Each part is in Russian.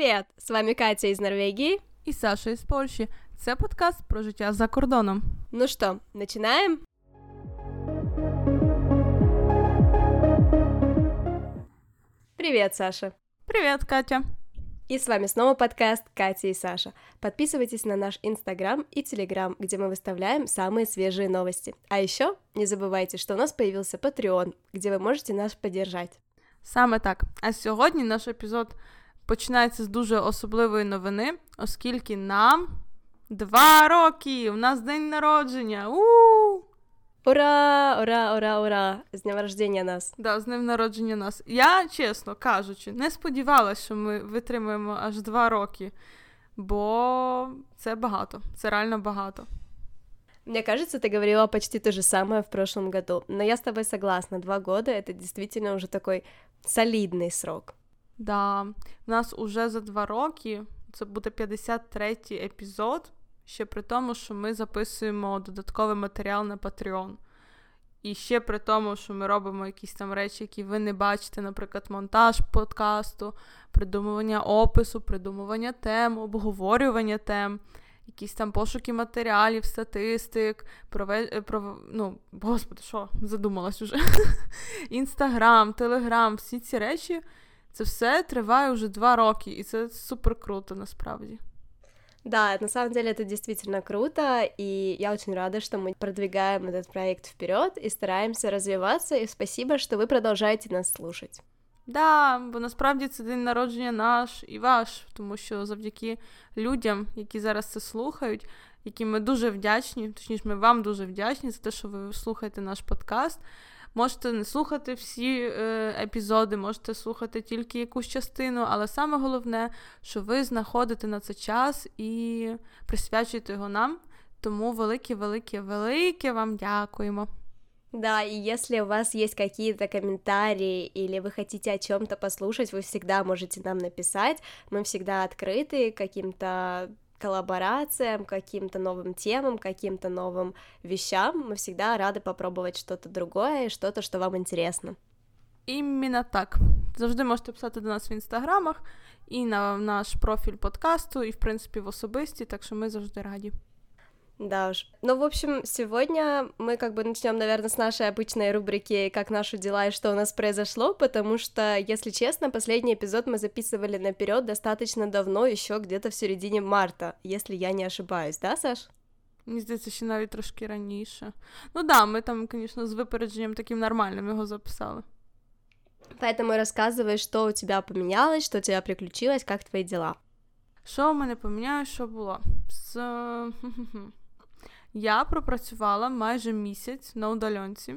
Привет! З вами Катя із Норвегії і Саша із Польщі. Це подкаст про життя за кордоном. Ну что, начинаем? Привет, Саша. Привет, Катя. И с вами снова подкаст Катя и Саша. Подписывайтесь на наш Инстаграм и Телеграм, где мы выставляем самые свежие новости. А еще не забывайте, что у нас появился Patreon, где вы можете нас поддержать. Саме так. А сьогодні наш епізод починається з дуже особливої новини, оскільки нам два роки! У нас день народження! У-у-у! Ура! Ура, ура, ура! З днем рождення нас! Да, з днем народження нас. Я, чесно кажучи, не сподівалася, що ми витримаємо аж два роки, бо це багато, це реально багато. Мне кажется, ты говорила почти то же самое в прошлом году, но я с тобой согласна, два года — это действительно уже такой солидный срок. Да, в нас уже за два роки, це буде 53-й епізод, ще при тому, що ми записуємо додатковий матеріал на Patreon. І ще при тому, що ми робимо якісь там речі, які ви не бачите, наприклад, монтаж подкасту, придумування опису, придумування тем, обговорювання тем, якісь там пошуки матеріалів, статистик, прове... пров... ну, господи, що, задумалась уже. Інстаграм, Телеграм, всі ці речі, це все триває вже два роки, і це супер круто насправді. Да, на самом деле это действительно круто, и я очень рада, что мы продвигаем этот проект вперед и стараемся развиваться, и спасибо, что вы продолжаете нас слушать. Да, бо насправді це день народження наш і ваш, тому що завдяки людям, які зараз це слухають, яким ми дуже вдячні, точніше, ми вам дуже вдячні за те, що ви слухаєте наш подкаст. Можете не слухати всі е, епізоди, можете слухати тільки якусь частину, але саме головне, що ви знаходите на це час і присвячуєте його нам. Тому велике, велике, велике вам дякуємо. Да, и если у вас есть какие-то комментарии или вы хотите о чем-то послушать, вы всегда можете нам написать. Мы всегда открыты к каким-то коллаборациям, каким-то новым темам, каким-то новым вещам. Мы всегда рады попробовать что-то другое, что-то, что вам интересно. Іменно так. Завжди можете писати до нас в інстаграмах і на наш профіль подкасту, і, в принципі, в особисті, так що ми завжди раді. Да уж. Ну, в общем, сегодня мы как бы начнем, наверное, с нашей обычной рубрики «Как наши дела и что у нас произошло», потому что, если честно, последний эпизод мы записывали наперед достаточно давно, еще где-то в середине марта, если я не ошибаюсь, да, Саш? Мені здається, ще навіть трошки раніше. Ну да, ми там, звісно, з випередженням таким нормальним його записали. Поэтому рассказывай, что у тебя поменялось, что у тебя приключилось, как твои дела. Що у мене помінялось, що було? З... Я пропрацювала майже місяць на удальонці.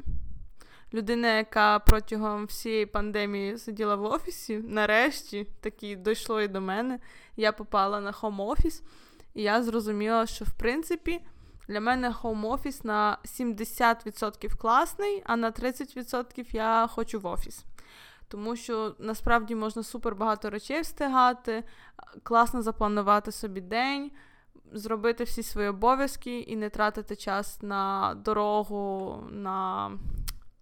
Людина, яка протягом всієї пандемії сиділа в офісі, нарешті таки дійшло і до мене. Я попала на хом-офіс, і я зрозуміла, що в принципі для мене хоум-офіс на 70% класний, а на 30% я хочу в офіс. Тому що насправді можна супер багато речей встигати, класно запланувати собі день зробити всі свої обов'язки і не тратити час на дорогу, на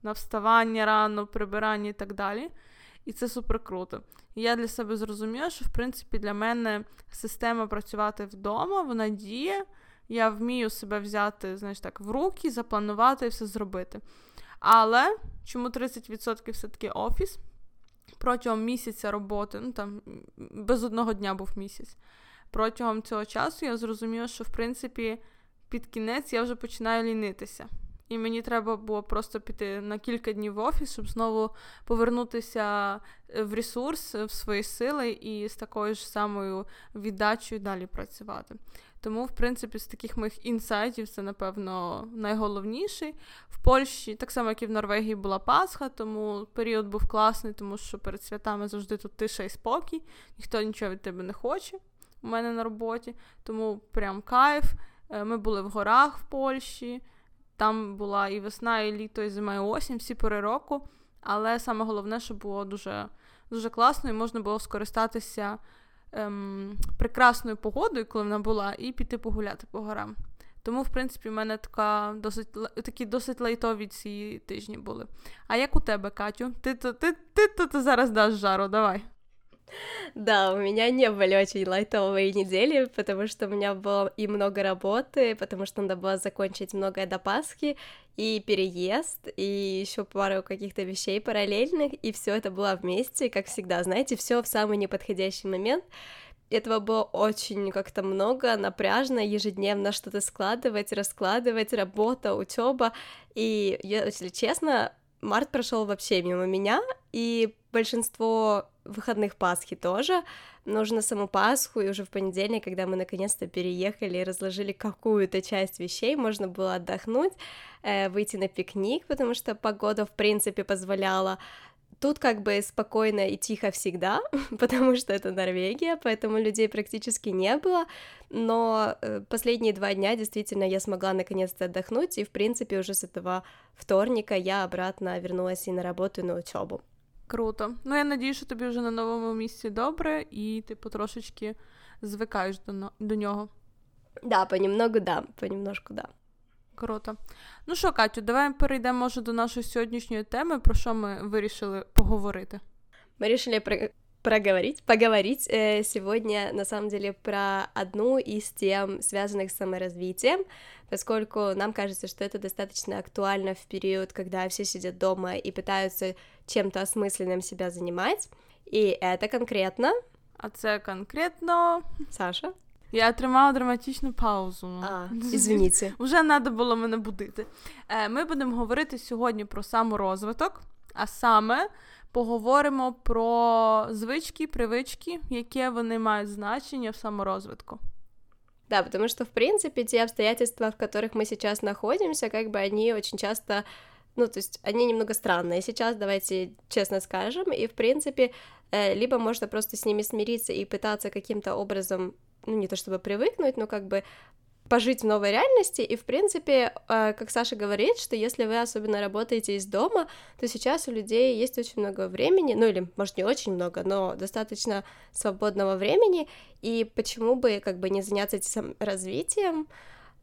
на вставання рано, прибирання і так далі. І це супер круто. І я для себе зрозуміла, що в принципі для мене система працювати вдома, вона діє. Я вмію себе взяти, знаєш так, в руки, запланувати і все зробити. Але чому 30% все-таки офіс? Протягом місяця роботи, ну там без одного дня був місяць протягом цього часу я зрозуміла, що в принципі під кінець я вже починаю лінитися. І мені треба було просто піти на кілька днів в офіс, щоб знову повернутися е, в ресурс, в свої сили і з такою ж самою віддачею далі працювати. Тому, в принципі, з таких моїх інсайтів це, напевно, найголовніший. В Польщі, так само, як і в Норвегії, була Пасха, тому період був класний, тому що перед святами завжди тут тиша і спокій, ніхто нічого від тебе не хоче у мене на роботі, тому прям кайф. Е, ми були в горах в Польщі, там була і весна, і літо, і зима, і осінь, всі пори року. Але саме головне, що було дуже дуже класно, і можна було скористатися ем, прекрасною погодою, коли вона була, і піти погуляти по горам. Тому, в принципі, в мене така досить такі досить лайтові ці тижні були. А як у тебе, Катю? Ти ти, ти, ти, ти, ти зараз даш жару, давай. Да, у меня не были очень лайтовые недели, потому что у меня было и много работы, потому что надо было закончить многое до Пасхи, и переезд, и еще пару каких-то вещей параллельных, и все это было вместе, как всегда, знаете, все в самый неподходящий момент. Этого было очень как-то много, напряжно, ежедневно что-то складывать, раскладывать, работа, учеба. И, если честно, март прошел вообще мимо меня, и большинство выходных Пасхи тоже. Нужно саму Пасху, и уже в понедельник, когда мы наконец-то переехали и разложили какую-то часть вещей, можно было отдохнуть, э, выйти на пикник, потому что погода, в принципе, позволяла. Тут как бы спокойно и тихо всегда, потому что это Норвегия, поэтому людей практически не было, но э, последние два дня действительно я смогла наконец-то отдохнуть, и в принципе уже с этого вторника я обратно вернулась и на работу, и на учебу. Круто. Ну, я надію, що тобі вже на новому місці добре, і ти потрошечки звикаєш до до нього. Да, понемногу, да, понемножку, да. Круто. Ну що, Катю, давай перейдемо, може, до нашої сьогоднішньої теми, про що ми вирішили поговорити. Ми вирішили проговорить, поговорить э, сегодня, на самом деле, про одну из тем, связанных с саморазвитием, поскольку нам кажется, что это достаточно актуально в период, когда все сидят дома и пытаются чем-то осмысленным себя занимать. И это конкретно... А це конкретно... Саша? Я тримала драматичну паузу. А, Извините. Уже треба було мене будити. Ми будемо говорити сьогодні про саморозвиток, а саме поговоримо про звички, привички, яке вони мають значення в саморозвитку. Да, потому что, в принципе, те обстоятельства, в которых мы сейчас находимся, как бы они очень часто, ну, то есть они немного странные сейчас, давайте честно скажем, и, в принципе, э, либо можно просто с ними смириться и пытаться каким-то образом, ну, не то чтобы привыкнуть, но как бы пожить в новой реальности, и, в принципе, э, как Саша говорит, что если вы особенно работаете из дома, то сейчас у людей есть очень много времени, ну или, может, не очень много, но достаточно свободного времени, и почему бы как бы не заняться этим развитием,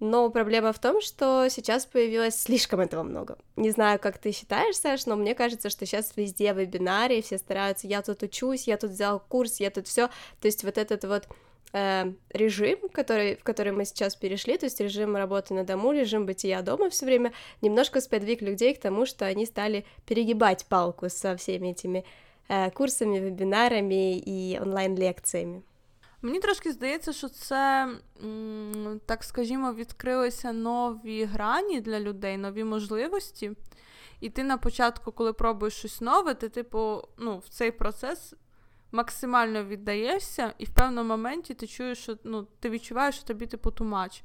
но проблема в том, что сейчас появилось слишком этого много. Не знаю, как ты считаешь, Саш, но мне кажется, что сейчас везде вебинары, все стараются, я тут учусь, я тут взял курс, я тут все, то есть вот этот вот э, режим, который, в который мы сейчас перешли, то есть режим работы на дому, режим бытия дома все время, немножко сподвиг людей к тому, что они стали перегибать палку со всеми этими э, курсами, вебінарами і онлайн-лекціями. Мені трошки здається, що це, так скажімо, відкрилися нові грані для людей, нові можливості. І ти на початку, коли пробуєш щось нове, ти, типу, ну, в цей процес максимально віддаєшся, і в певному моменті ти чуєш, що ну, ти відчуваєш, що тобі типу тумач.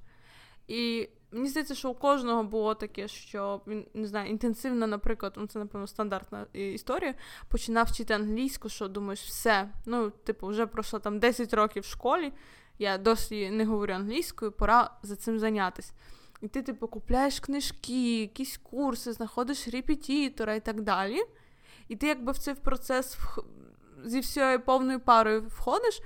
І мені здається, що у кожного було таке, що він не знаю, інтенсивно, наприклад, ну це, напевно, стандартна історія, починав вчити англійську, що думаєш, все. Ну, типу, вже пройшло там 10 років в школі, я досі не говорю англійською, пора за цим зайнятися. І ти, типу, купляєш книжки, якісь курси, знаходиш репетитора і так далі. І ти якби в цей процес зі всією повною парою входиш,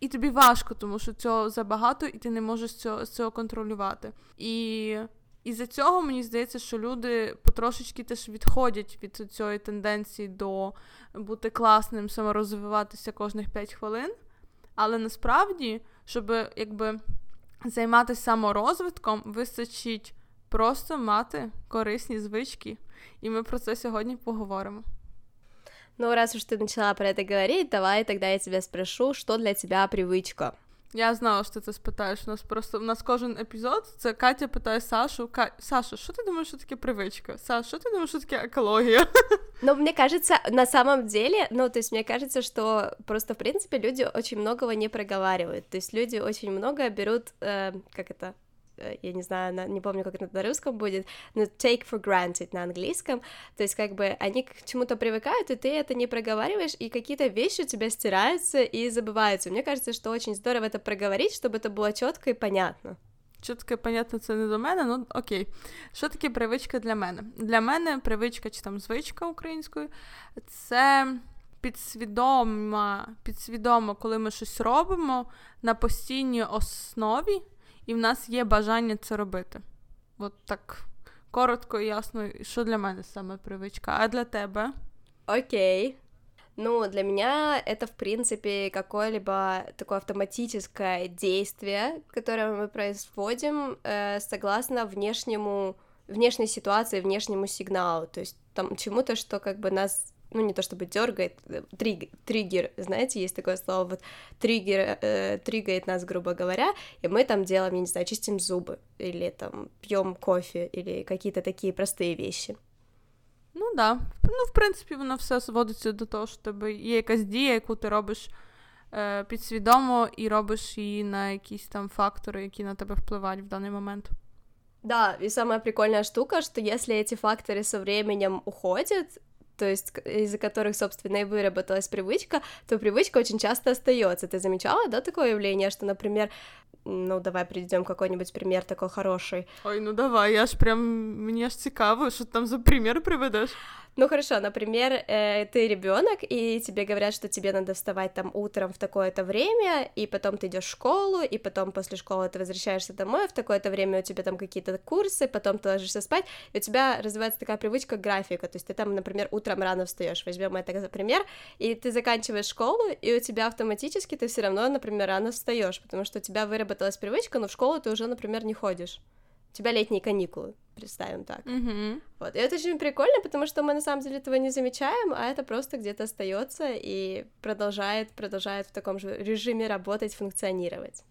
і тобі важко, тому що цього забагато, і ти не можеш цього, цього контролювати. І і за цього мені здається, що люди потрошечки теж відходять від цієї тенденції до бути класним, саморозвиватися кожних 5 хвилин. Але насправді, щоб якби займатися саморозвитком, вистачить просто мати корисні звички. І ми про це сьогодні поговоримо. Ну, раз уж ты начала про это говорить, давай тогда я тебя спрошу, что для тебя привычка? Я знала, що ти це спитаєш. У нас просто у нас кожен епізод це Катя питає Сашу. Ка... Саша, що ти думаєш, що таке привичка? Саша, що ти думаєш, що таке екологія? Ну, мне кажется, на самом деле, ну, то есть мне кажется, что просто, в принципе, люди очень многого не проговаривают. То есть люди очень много берут, э, как это, Э, я не знаю, на, не помню, как это на русском будет, но take for granted на английском, то есть как бы они к чему-то привыкают, и ты это не проговариваешь, и какие-то вещи у тебя стираются и забываются. Мне кажется, что очень здорово это проговорить, чтобы это было четко и понятно. Чітко і понятно, це не до мене, ну окей. Що таке привичка для мене? Для мене привичка чи там звичка українською це підсвідомо, підсвідомо, коли ми щось робимо на постійній основі, і в нас є бажання це робити. От так коротко і ясно, що для мене саме привичка, а для тебе? Окей. Ну, для меня это, в принципе, какое-либо такое автоматическое действие, которое мы производим э, согласно внешнему, внешней ситуации, внешнему сигналу, то есть там чему-то, что как бы нас ну, не то чтобы дергает, э, триг, триггер, знаете, есть такое слово, вот триггер, э, триггает нас, грубо говоря, и мы там делаем, я не знаю, чистим зубы, или там пьем кофе, или какие-то такие простые вещи. Ну да. Ну, в принципі, воно все зводиться до того, що тебе є якась дія, яку ти робиш е, підсвідомо і робиш її на якісь там фактори, які на тебе впливають в даний момент. Да, и самая прикольная штука, что если эти факторы со временем уходят, то есть из-за которых, собственно, и выработалась привычка, то привычка очень часто остается. Ты замечала, да, такое явление, что, например, ну, давай приведем какой-нибудь пример такой хороший. Ой, ну давай, я ж прям, мне аж цікаво, что там за пример приведешь. Ну хорошо, например, э, ты ребенок, и тебе говорят, что тебе надо вставать там утром в такое-то время, и потом ты идешь в школу, и потом после школы ты возвращаешься домой, в такое-то время у тебя там какие-то курсы, потом ты ложишься спать, и у тебя развивается такая привычка графика, то есть ты там, например, утром рано встаешь, возьмем это за пример, и ты заканчиваешь школу, и у тебя автоматически ты все равно, например, рано встаешь, потому что у тебя выработалась привычка, но в школу ты уже, например, не ходишь У тебя летние каникулы, представим так. Mm-hmm. Вот. И это очень прикольно, потому что мы на самом деле этого не замечаем, а это просто где-то остается и продолжает, продолжает в такому ж режимі работать, функціонувати.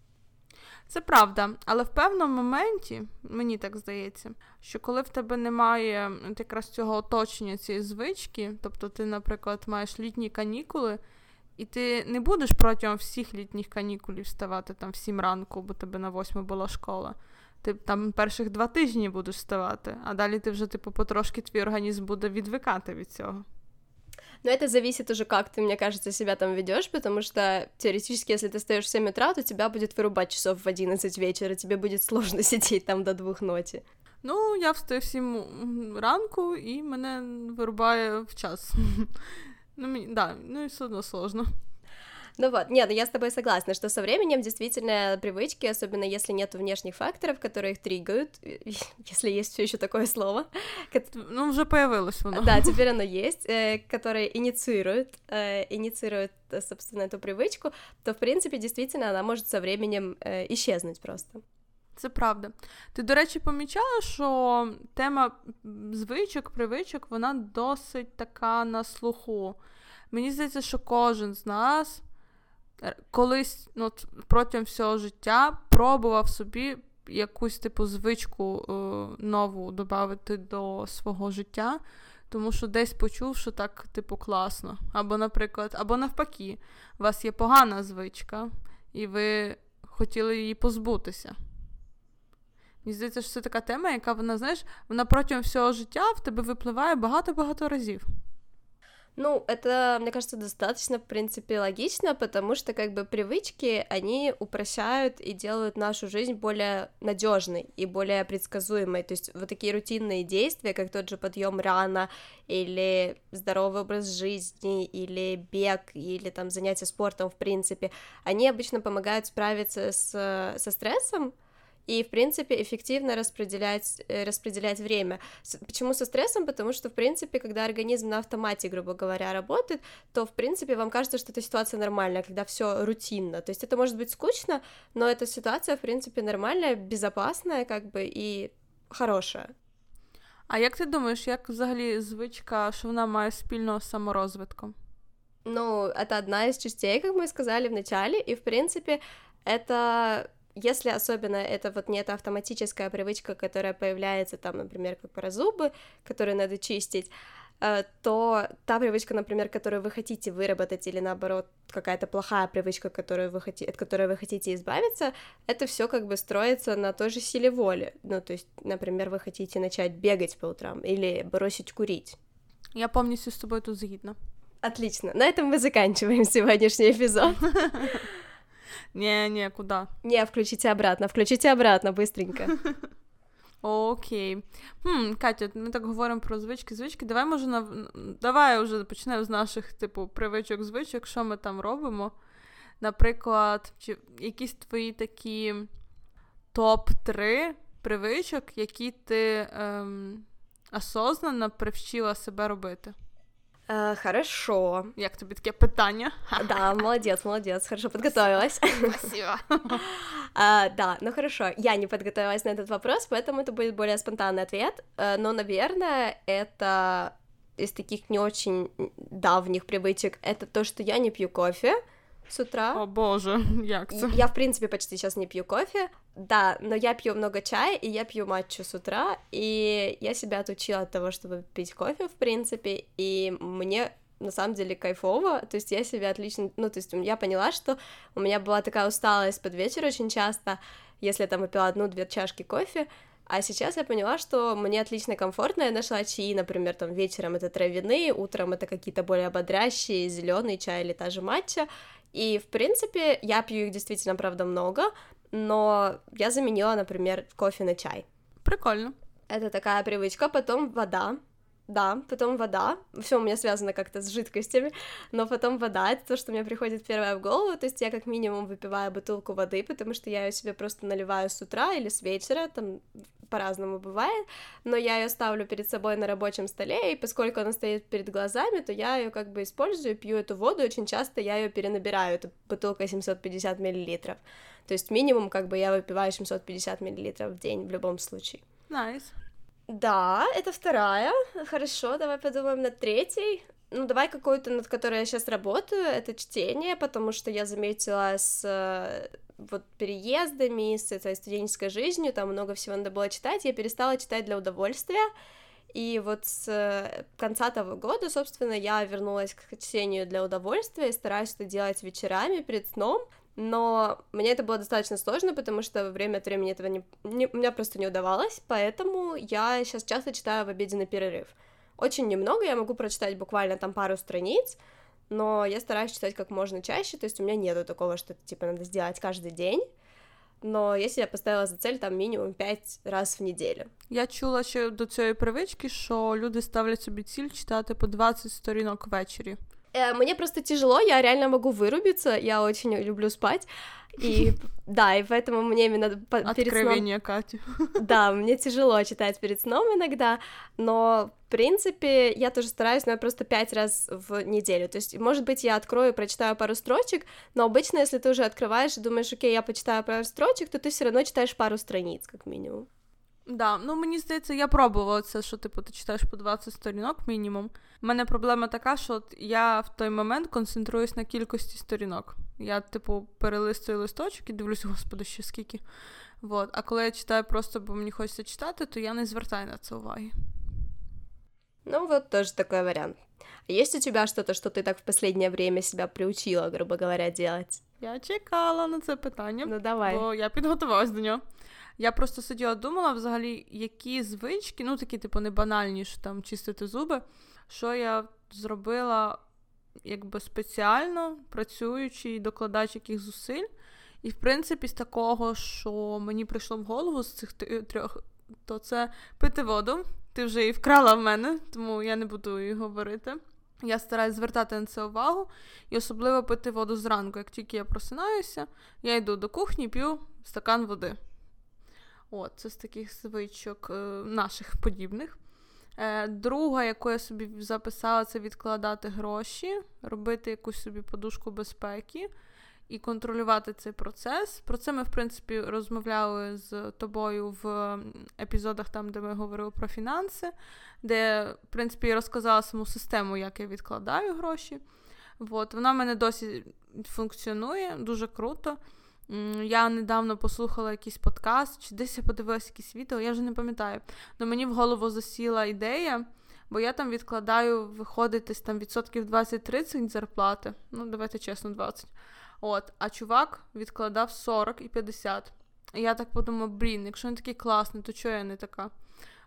Це правда, але в певному моменті, мені так здається, що коли в тебе немає якраз цього оточення цієї звички, тобто ти, наприклад, маєш літні канікули, і ти не будеш протягом всіх літніх канікулів вставати там в сім ранку, бо тебе на восьму була школа ти там перших два тижні будеш вставати, а далі ти вже, типу, потрошки твій організм буде відвикати від цього. Но это зависит уже, как ты, мне кажется, себя там ведешь, потому что теоретически, если ты встаешь в 7 утра, то тебя будет вырубать часов в 11 вечера, тебе будет сложно сидеть там до двух ночи. Ну, я встаю в 7 ранку, і мене вирубає в час. Ну, да, ну і все одно сложно. Ну вот, нет, я с тобой согласна, что со временем действительно привычки, особенно если нет внешних факторов, которые их триггают, если есть все еще такое слово. Ну, уже появилось оно. Да, теперь оно есть, э, которые инициируют, э, инициируют, собственно, эту привычку, то, в принципе, действительно, она может со временем э, исчезнуть просто. Це правда. Ти, до речі, помічала, що тема звичок, привичок, вона досить така на слуху. Мені здається, що кожен з нас колись ну, протягом всього життя пробував собі якусь типу звичку е, нову додати до свого життя, тому що десь почув, що так, типу, класно. Або, наприклад, або навпаки, у вас є погана звичка, і ви хотіли її позбутися. Мені здається, що це така тема, яка вона, знаєш, вона протягом всього життя в тебе випливає багато-багато разів. Ну, это, мне кажется, достаточно, в принципе, логично, потому что как бы привычки, они упрощают и делают нашу жизнь более надежной и более предсказуемой. То есть вот такие рутинные действия, как тот же подъем рано, или здоровый образ жизни, или бег, или там занятия спортом, в принципе, они обычно помогают справиться с, со стрессом, и, в принципе, эффективно распределять, э, распределять время. Почему со стрессом? Потому что, в принципе, когда организм на автомате, грубо говоря, работает, то, в принципе, вам кажется, что эта ситуация нормальная, когда все рутинно. То есть это может быть скучно, но эта ситуация, в принципе, нормальная, безопасная, как бы, и хорошая. А як ти думаєш, як взагалі звичка, що вона має спільного з саморозвитком? Ну, это одна из частей, как мы сказали в начале, и, в принципе, это если особенно это вот не эта автоматическая привычка, которая появляется там, например, как про зубы, которые надо чистить, э, то та привычка, например, которую вы хотите выработать, или наоборот, какая-то плохая привычка, которую вы хотите, от которой вы хотите избавиться, это все как бы строится на той же силе воли. Ну, то есть, например, вы хотите начать бегать по утрам или бросить курить. Я полностью с тобой тут згідна. Отлично. На этом мы заканчиваем сегодняшний эпизод. Не, не, куда? Не, включите обратно, включите обратно, быстренько. Окей. Хм, Катя, ми так говоримо про звички, звички. Давай, може, на... давай вже почнемо з наших, типу, привичок, звичок, що ми там робимо. Наприклад, чи якісь твої такі топ-3 привичок, які ти ем, осознанно привчила себе робити. Э, хорошо. Як тобі таке питання? Да, молодец, молодец, хорошо подготовилась. Спасибо. А, да, ну хорошо, я не подготовилась на этот вопрос, поэтому это будет более спонтанный ответ, Э, но, наверное, это из таких не очень давних привычек, это то, что я не пью кофе с утра. О боже, як це? Я, в принципе, почти сейчас не пью кофе, да, но я пью много чая, и я пью матчу с утра, и я себя отучила от того, чтобы пить кофе, в принципе, и мне на самом деле кайфово, то есть я себя отлично, ну, то есть я поняла, что у меня была такая усталость под вечер очень часто, если я там выпила одну-две чашки кофе, а сейчас я поняла, что мне отлично комфортно. Я нашла чаи, например, там вечером это травяные, утром это какие-то более ободрящие, зеленый чай или та же матча. И, в принципе, я пью их действительно, правда, много, но я заменила, например, кофе на чай. Прикольно. Это такая привычка. Потом вода. Да, потом вода. Все у меня связано как-то с жидкостями, но потом вода это то, что мне приходит первое в голову. То есть я как минимум выпиваю бутылку воды, потому что я ее себе просто наливаю с утра или с вечера, там по-разному бывает, но я ее ставлю перед собой на рабочем столе, и поскольку она стоит перед глазами, то я ее как бы использую, пью эту воду, очень часто я ее перенабираю, это бутылка 750 миллилитров. То есть минимум как бы я выпиваю 750 миллилитров в день в любом случае. Nice. Да, это вторая. Хорошо, давай подумаем над третьей. Ну, давай какую-то, над которой я сейчас работаю, это чтение, потому что я заметила с э, вот переездами, с этой студенческой жизнью, там много всего надо было читать, я перестала читать для удовольствия, и вот с э, конца того года, собственно, я вернулась к чтению для удовольствия и стараюсь это делать вечерами перед сном, но мне это было достаточно сложно, потому что время от времени этого не, не, у меня просто не удавалось, поэтому я сейчас часто читаю в обеденный перерыв. Очень немного, я могу прочитать буквально там пару страниц, но я стараюсь читать как можно чаще, то есть у меня нету такого, что это, типа, надо сделать каждый день, но я себе поставила за цель там мінімум 5 раз в неділю. Я чула ще до цієї привички, що люди ставлять собі ціль читати по 20 сторінок ввечері. Э, Мне просто тяжело, я реально могу вырубиться, я очень люблю спать, и да, и поэтому мне именно по- перед сном... Откровення, Катю. Да, мне тяжело читать перед сном иногда, но, в принципе, я тоже стараюсь, но я просто пять раз в неделю. То есть, может быть, я открою, прочитаю пару строчек, но обычно, если ты уже открываешь и думаешь, окей, я почитаю пару строчек, то ты все равно читаешь пару страниц, как минимум. Да, ну мені здається, я пробувала це, що типу ти читаєш по 20 сторінок мінімум. У мене проблема така, що от я в той момент концентруюсь на кількості сторінок. Я, типу, перелистую листочок і дивлюсь, господи, ще скільки. Вот. А коли я читаю просто, бо мені хочеться читати, то я не звертаю на це уваги. Ну, вот тоже такой вариант. А есть у тебя что-то, что ты так в последнее время себя приучила, грубо говоря, делать? Я чекала на це питання, Ну, давай. бо я підготувалась до нього. Я просто сиділа, думала взагалі, які звички, ну такі, типу, не банальні, що там чистити зуби, що я зробила якби спеціально працюючи і докладаючи яких зусиль. І, в принципі, з такого, що мені прийшло в голову з цих трьох, то це пити воду. Ти вже її вкрала в мене, тому я не буду її говорити. Я стараюсь звертати на це увагу і особливо пити воду зранку. Як тільки я просинаюся, я йду до кухні, п'ю стакан води. От, це з таких звичок е, наших подібних. Е, друга, яку я собі записала, це відкладати гроші, робити якусь собі подушку безпеки і контролювати цей процес. Про це ми, в принципі, розмовляли з тобою в епізодах, там, де ми говорили про фінанси, де, в принципі, я розказала саму систему, як я відкладаю гроші. От, вона в мене досі функціонує, дуже круто. Я недавно послухала якийсь подкаст, чи десь я подивилася якісь відео, я вже не пам'ятаю. Але мені в голову засіла ідея, бо я там відкладаю, виходить десь там відсотків 20-30 зарплати. Ну, давайте чесно, 20. От, а чувак відкладав 40 і 50. І я так подумала, блін, якщо він такий класний, то чого я не така?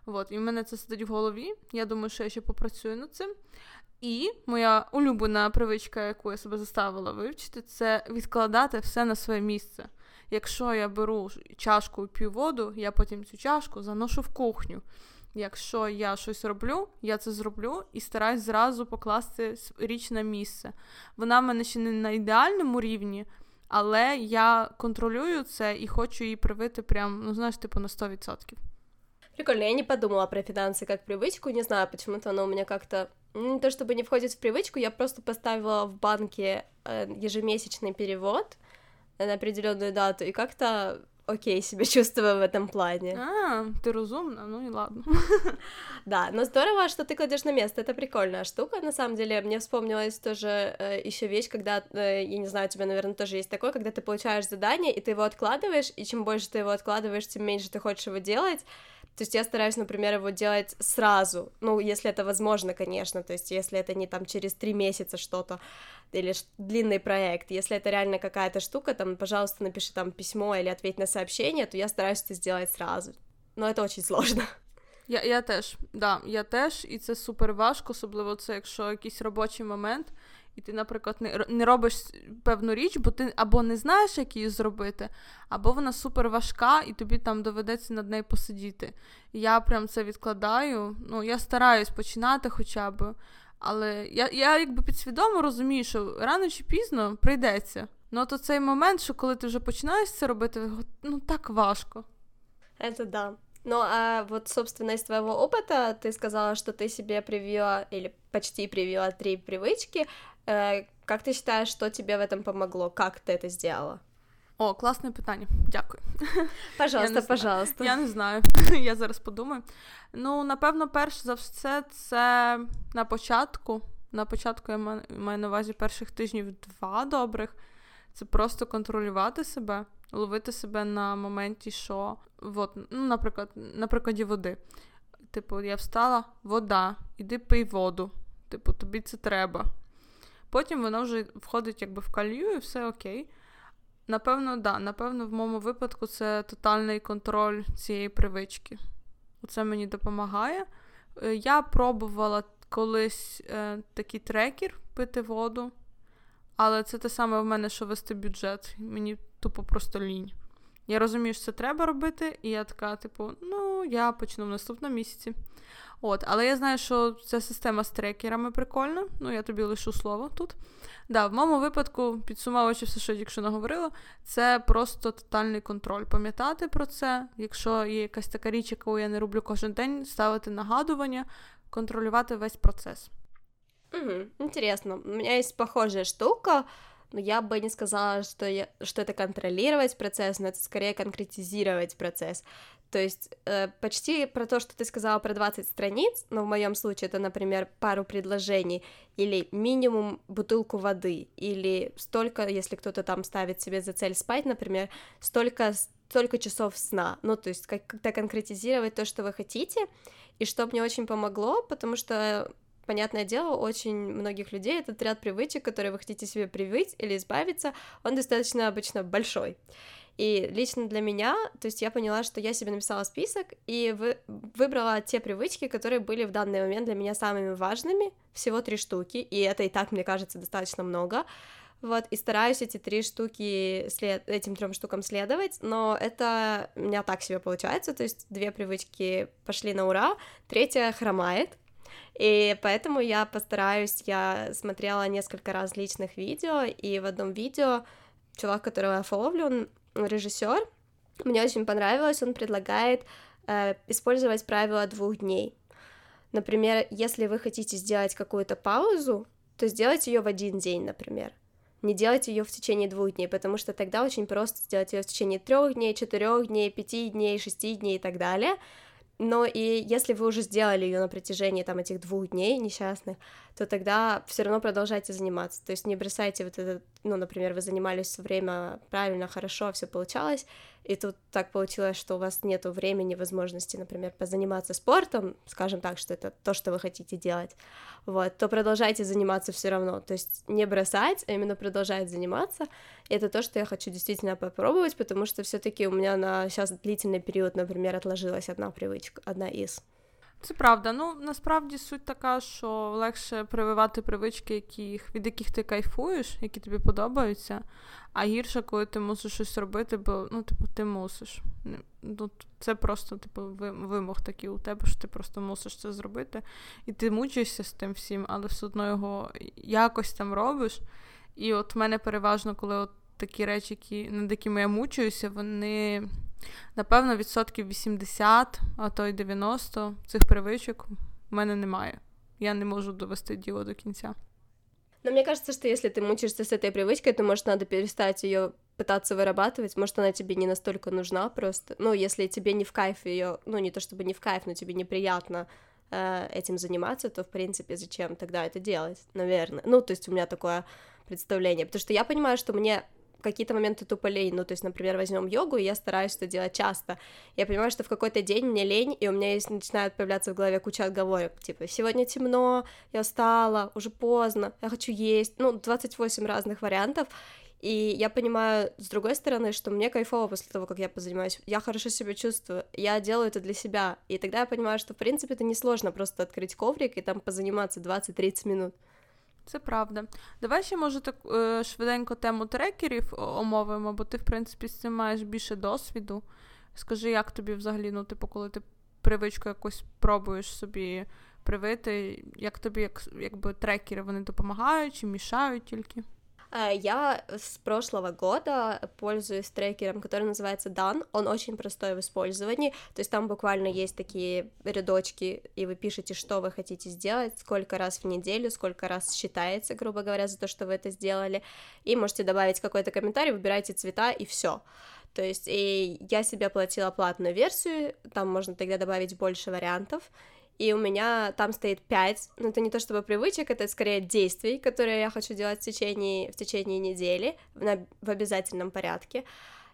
От, і в мене це сидить в голові. Я думаю, що я ще попрацюю над цим. І моя улюблена привичка, яку я себе заставила вивчити, це відкладати все на своє місце. Якщо я беру чашку і п'ю воду, я потім цю чашку заношу в кухню. Якщо я щось роблю, я це зроблю і стараюсь зразу покласти річ на місце. Вона в мене ще не на ідеальному рівні, але я контролюю це і хочу її привити прям, ну знаєш, типу на 100%. Прикольно, я не подумала про финансы как привычку, не знаю, почему-то оно у меня как-то не то чтобы не входит в привычку, я просто поставила в банке э, ежемесячный перевод на определенную дату, и как-то окей себя чувствую в этом плане. А, ты разумна, ну и ладно. Да, но здорово, что ты кладешь на место, это прикольная штука, на самом деле. Мне вспомнилась тоже э, еще вещь, когда, э, я не знаю, у тебя, наверное, тоже есть такое, когда ты получаешь задание, и ты его откладываешь, и чем больше ты его откладываешь, тем меньше ты хочешь его делать. То есть я стараюсь, например, его делать сразу, ну, если это возможно, конечно, то есть если это не там через три месяца что-то, или длинный проект, если это реально какая-то штука, там, пожалуйста, напиши там письмо или ответь на сообщение, то я стараюсь это сделать сразу, но это очень сложно. Я я теж, да, я теж, і це супер важко, особливо це, якщо якийсь робочий момент, і ти, наприклад, не не робиш певну річ, бо ти або не знаєш, як її зробити, або вона супер важка, і тобі там доведеться над нею посидіти. Я прям це відкладаю. Ну, я стараюсь починати хоча б. Але я я якби підсвідомо розумію, що рано чи пізно прийдеться. Ну, то цей момент, що коли ти вже починаєш це робити, ну так важко. Это да. Ну, а вот, собственно, из твоего опыта ты сказала, что ты себе привила или почти привила три привычки. Э, как ты считаешь, что тебе в этом помогло? Как ты это сделала? О, класне питання. Дякую. Пожалуйста, я пожалуйста. Я не знаю. Я зараз подумаю. Ну, напевно, перш за все, це на початку. На початку я маю на увазі перших тижнів два добрих. Це просто контролювати себе, ловити себе на моменті, що от, ну, наприклад, на прикладі води. Типу, я встала, вода, іди пий воду. Типу, тобі це треба. Потім воно вже входить якби в калію і все окей. Напевно, да, напевно, в моєму випадку це тотальний контроль цієї привички. Оце мені допомагає. Е, я пробувала колись е, такий трекер пити воду, але це те саме в мене, що вести бюджет. Мені тупо просто лінь. Я розумію, що це треба робити, і я така, типу, ну, я почну в наступному місяці. От, Але я знаю, що ця система з трекерами прикольна. Ну, я тобі лишу слово тут. Да, В моєму випадку, підсумовуючи все, що я якщо наговорила, це просто тотальний контроль. Пам'ятати про це, якщо є якась така річ, яку я не роблю кожен день, ставити нагадування, контролювати весь процес. Угу, Интересно. У меня есть похожая штука, но я бы не сказала, что, я, что это контролировать процесс, но это скорее конкретизировать процесс. То есть э, почти про то, что ты сказала про 20 страниц, но в моем случае это, например, пару предложений, или минимум бутылку воды, или столько, если кто-то там ставит себе за цель спать, например, столько, столько часов сна. Ну, то есть как-то конкретизировать то, что вы хотите, и что мне очень помогло, потому что понятное дело, очень многих людей этот ряд привычек, которые вы хотите себе привыть или избавиться, он достаточно обычно большой. И лично для меня, то есть я поняла, что я себе написала список и вы, выбрала те привычки, которые были в данный момент для меня самыми важными, всего три штуки, и это и так, мне кажется, достаточно много. Вот, и стараюсь эти три штуки, след... этим трем штукам следовать, но это у меня так себе получается, то есть две привычки пошли на ура, третья хромает, и поэтому я постараюсь, я смотрела несколько различных видео, и в одном видео чувак, которого я фоловлю, он режиссер, мне очень понравилось, он предлагает э, использовать правило двух дней. Например, если вы хотите сделать какую-то паузу, то сделайте ее в один день, например. Не делайте ее в течение двух дней, потому что тогда очень просто сделать ее в течение трех дней, четырех дней, пяти дней, шести дней и так далее. Но и если вы уже сделали ее на протяжении там этих двух дней несчастных, то тогда все равно продолжайте заниматься. То есть не бросайте вот это, ну, например, вы занимались все время правильно, хорошо, все получалось, и тут так получилось, что у вас нет времени, возможности, например, позаниматься спортом, скажем так, что это то, что вы хотите делать, вот, то продолжайте заниматься все равно, то есть не бросать, а именно продолжать заниматься, это то, что я хочу действительно попробовать, потому что все таки у меня на сейчас длительный период, например, отложилась одна привычка, одна из. Це правда. Ну насправді суть така, що легше прививати привички, які, від яких ти кайфуєш, які тобі подобаються, а гірше, коли ти мусиш щось робити, бо ну, типу, ти мусиш. Ну, Це просто типу, вимог такий у тебе, що ти просто мусиш це зробити. І ти мучишся з тим всім, але все одно його якось там робиш. І от в мене переважно, коли от такі речі, які, над якими я мучуюся, вони Напевно, відсотків 80, а то й 90 цих привичок в мене немає. я не можу довести діло до кінця. Но мне кажется, что если ты мучаешься с этой привычкой, то, может, надо перестать ее пытаться вырабатывать, может, она тебе не настолько нужна просто. Ну, если тебе не в кайф ее, ну, не то чтобы не в кайф, но тебе неприятно э, этим заниматься, то, в принципе, зачем тогда это делать, наверное. Ну, то есть у меня такое представление, потому что я понимаю, что мне какие-то моменты тупо лень, ну, то есть, например, возьмем йогу, и я стараюсь это делать часто, я понимаю, что в какой-то день мне лень, и у меня есть, начинают появляться в голове куча отговорок, типа, сегодня темно, я устала, уже поздно, я хочу есть, ну, 28 разных вариантов, и я понимаю, с другой стороны, что мне кайфово после того, как я позанимаюсь. Я хорошо себя чувствую, я делаю это для себя. И тогда я понимаю, что, в принципе, это несложно просто открыть коврик и там позаниматься 20-30 минут. Це правда. Давай ще, може, так е, швиденько тему трекерів омовимо, бо ти, в принципі, з цим маєш більше досвіду. Скажи, як тобі взагалі, ну, типу, коли ти привичку якось пробуєш собі привити, як тобі, як, якби трекери вони допомагають чи мішають тільки? Э, я с прошлого года пользуюсь трекером, который называется Dan. Он очень простой в использовании, то есть там буквально есть такие рядочки, и вы пишете, что вы хотите сделать, сколько раз в неделю, сколько раз считается, грубо говоря, за то, что вы это сделали, и можете добавить какой-то комментарий, выбирайте цвета и все. То есть и я себе платила платную версию, там можно тогда добавить больше вариантов, и у меня там стоит пять, но это не то чтобы привычек, это скорее действий, которые я хочу делать в течение, в течение недели в, в обязательном порядке.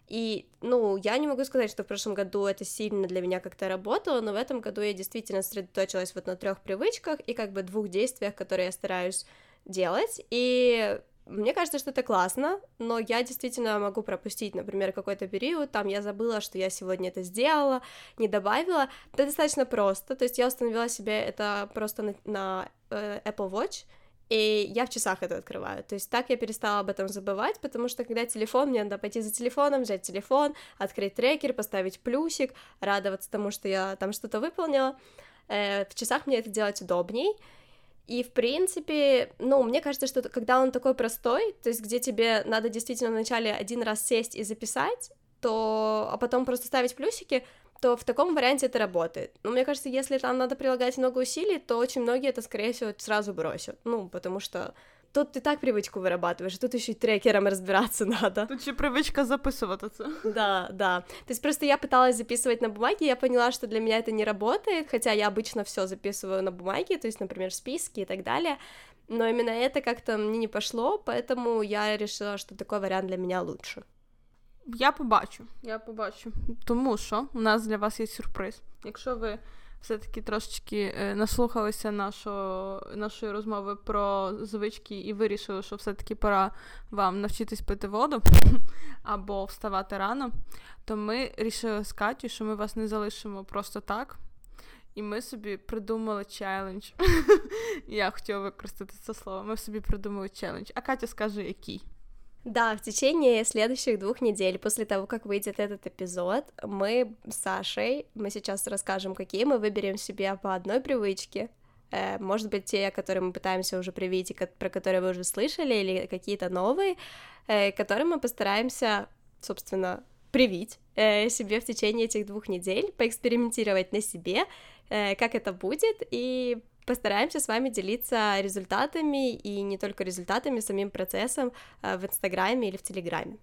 И, ну, я не могу сказать, что в прошлом году это сильно для меня как-то работало, но в этом году я действительно сосредоточилась вот на трех привычках и как бы двух действиях, которые я стараюсь делать, и мне кажется, что это классно, но я действительно могу пропустить, например, какой-то период, там я забыла, что я сегодня это сделала, не добавила. Это достаточно просто, то есть я установила себе это просто на, на э, Apple Watch, и я в часах это открываю. То есть так я перестала об этом забывать, потому что когда телефон, мне надо пойти за телефоном, взять телефон, открыть трекер, поставить плюсик, радоваться тому, что я там что-то выполнила. Э, в часах мне это делать удобней, и, в принципе, ну, мне кажется, что когда он такой простой, то есть где тебе надо действительно вначале один раз сесть и записать, то, а потом просто ставить плюсики, то в таком варианте это работает. Но мне кажется, если там надо прилагать много усилий, то очень многие это, скорее всего, сразу бросят. Ну, потому что тут ты так привычку вырабатываешь, а тут еще и трекером разбираться надо. Тут еще привычка записываться. Да, да. То есть просто я пыталась записывать на бумаге, я поняла, что для меня это не работает, хотя я обычно все записываю на бумаге, то есть, например, списки и так далее, но именно это как-то мне не пошло, поэтому я решила, что такой вариант для меня лучше. Я побачу, я побачу, тому що у нас для вас є сюрприз. Якщо ви все-таки трошечки е, наслухалися нашого, нашої розмови про звички і вирішили, що все-таки пора вам навчитись пити воду або вставати рано, то ми рішили з Катю, що ми вас не залишимо просто так. І ми собі придумали челендж. Я хотіла використати це слово. Ми собі придумали челендж. А Катя скаже, який. Да, в течение следующих двух недель, после того, как выйдет этот эпизод, мы с Сашей, мы сейчас расскажем, какие мы выберем себе по одной привычке, э, может быть, те, которые мы пытаемся уже привить, про которые вы уже слышали, или какие-то новые, э, которые мы постараемся, собственно, привить э, себе в течение этих двух недель, поэкспериментировать на себе, как это будет, и постараемся с вами делиться результатами и не только результатами, самим процессом э, в Инстаграме или в Телеграме.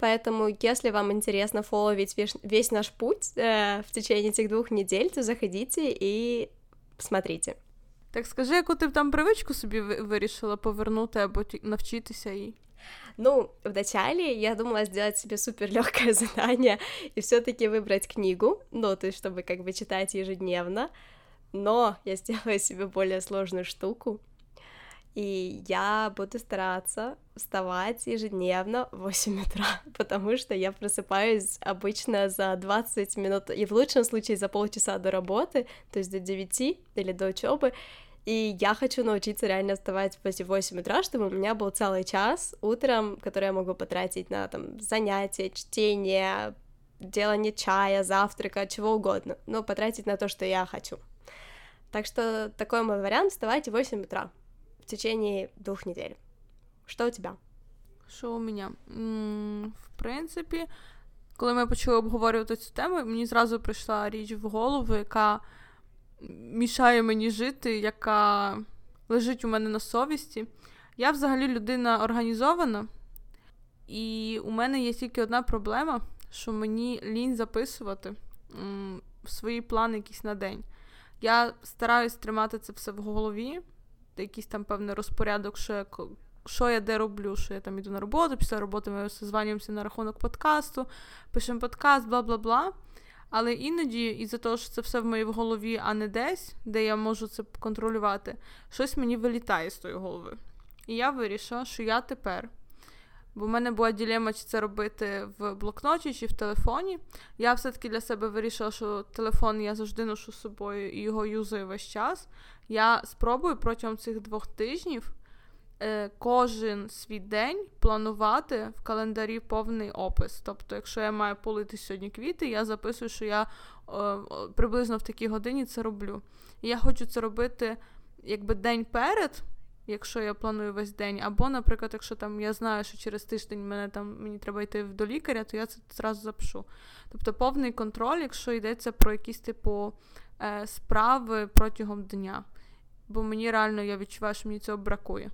Поэтому, если вам интересно фолловить весь, весь наш путь э, в течение этих двух недель, то заходите и посмотрите. Так скажи, яку ти там привичку собі вирішила повернути або навчитися їй? Ну, вначале я думала сделать себе супер легкое задание и все-таки выбрать книгу, ну, то есть, чтобы как бы читать ежедневно но я сделаю себе более сложную штуку, и я буду стараться вставать ежедневно в 8 утра, потому что я просыпаюсь обычно за 20 минут, и в лучшем случае за полчаса до работы, то есть до 9 или до учебы, и я хочу научиться реально вставать в 8 утра, чтобы у меня был целый час утром, который я могу потратить на там занятия, чтение, делание чая, завтрака, чего угодно, но потратить на то, что я хочу. Так что такой мой вариант, вставайте в 8 утра в течение двух недель. Що у тебе? Що у мене? В принципі, коли ми почали обговорювати цю тему, мені зразу прийшла річ в голову, яка мішає мені жити, яка лежить у мене на совісті. Я взагалі людина організована, і у мене є тільки одна проблема, що мені лінь записувати свої плани якісь на день. Я стараюсь тримати це все в голові, якийсь там певний розпорядок, що я, що я де роблю, що я там іду на роботу, після роботи ми созванюємося на рахунок подкасту, пишемо подкаст, бла бла бла. Але іноді, із-за того, що це все в моїй голові, а не десь, де я можу це контролювати, щось мені вилітає з тої голови. І я вирішила, що я тепер. Бо в мене була ділема, чи це робити в блокноті чи в телефоні. Я все-таки для себе вирішила, що телефон я завжди ношу з собою і його юзаю весь час. Я спробую протягом цих двох тижнів е, кожен свій день планувати в календарі повний опис. Тобто, якщо я маю полити сьогодні квіти, я записую, що я е, приблизно в такій годині це роблю. І я хочу це робити якби день перед якщо я планую весь день. Або, наприклад, якщо там я знаю, що через тиждень мене там мені треба йти до лікаря, то я це зразу запишу. Тобто повний контроль, якщо йдеться про якісь типу е, справи протягом дня. Бо мені реально я відчуваю, що мені цього бракує.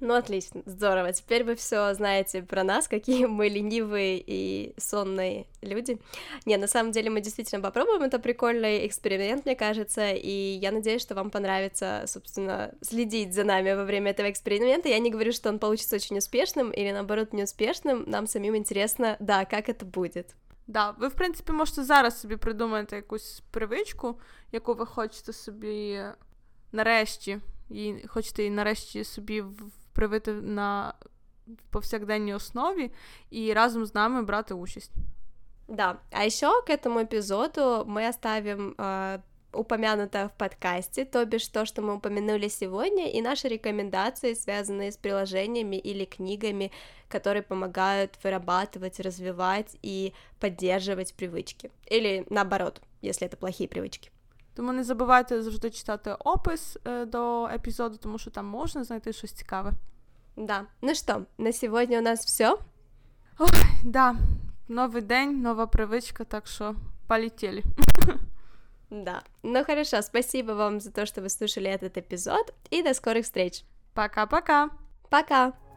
Ну, отлично, здорово. Теперь вы все знаете про нас, какие мы ленивые и сонные люди. Не, на самом деле мы действительно попробуем, это прикольный эксперимент, мне кажется, и я надеюсь, что вам понравится, собственно, следить за нами во время этого эксперимента. Я не говорю, что он получится очень успешным или, наоборот, неуспешным, нам самим интересно, да, как это будет. Да, ви, в принципі, можете зараз собі придумати якусь привичку, яку ви хочете собі нарешті, і хочете її нарешті собі привити на повсякденній основі и разом с нами брать участь. Да, а еще к этому эпизоду мы оставим э, упомянутое в подкасте, то бишь то, что мы упомянули сегодня, и наши рекомендации, связанные с приложениями или книгами, которые помогают вырабатывать, развивать и поддерживать привычки. Или наоборот, если это плохие привычки. Тому не забувайте завжди читати опис е, до епізоду, тому що там можна знайти щось цікаве. Да. Ну что, на сегодня у нас все. Ой, да. Новый день, новая привычка, так что полетели. Да. Ну хорошо, спасибо вам за то, что вы слушали этот эпизод, и до скорых встреч. Пока-пока. Пока. -пока. Пока.